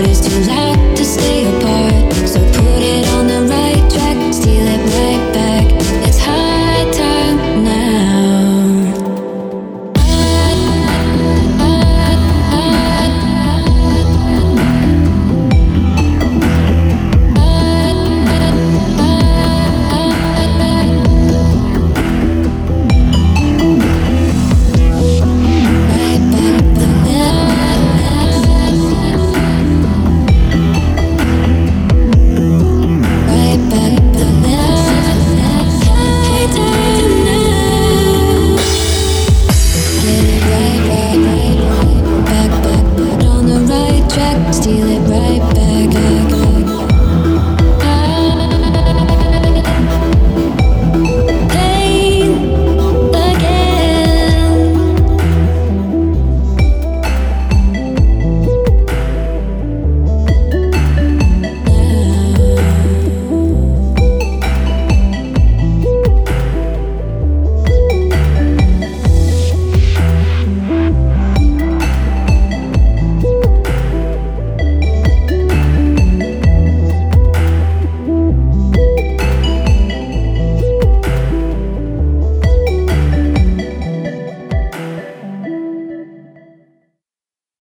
but it's too late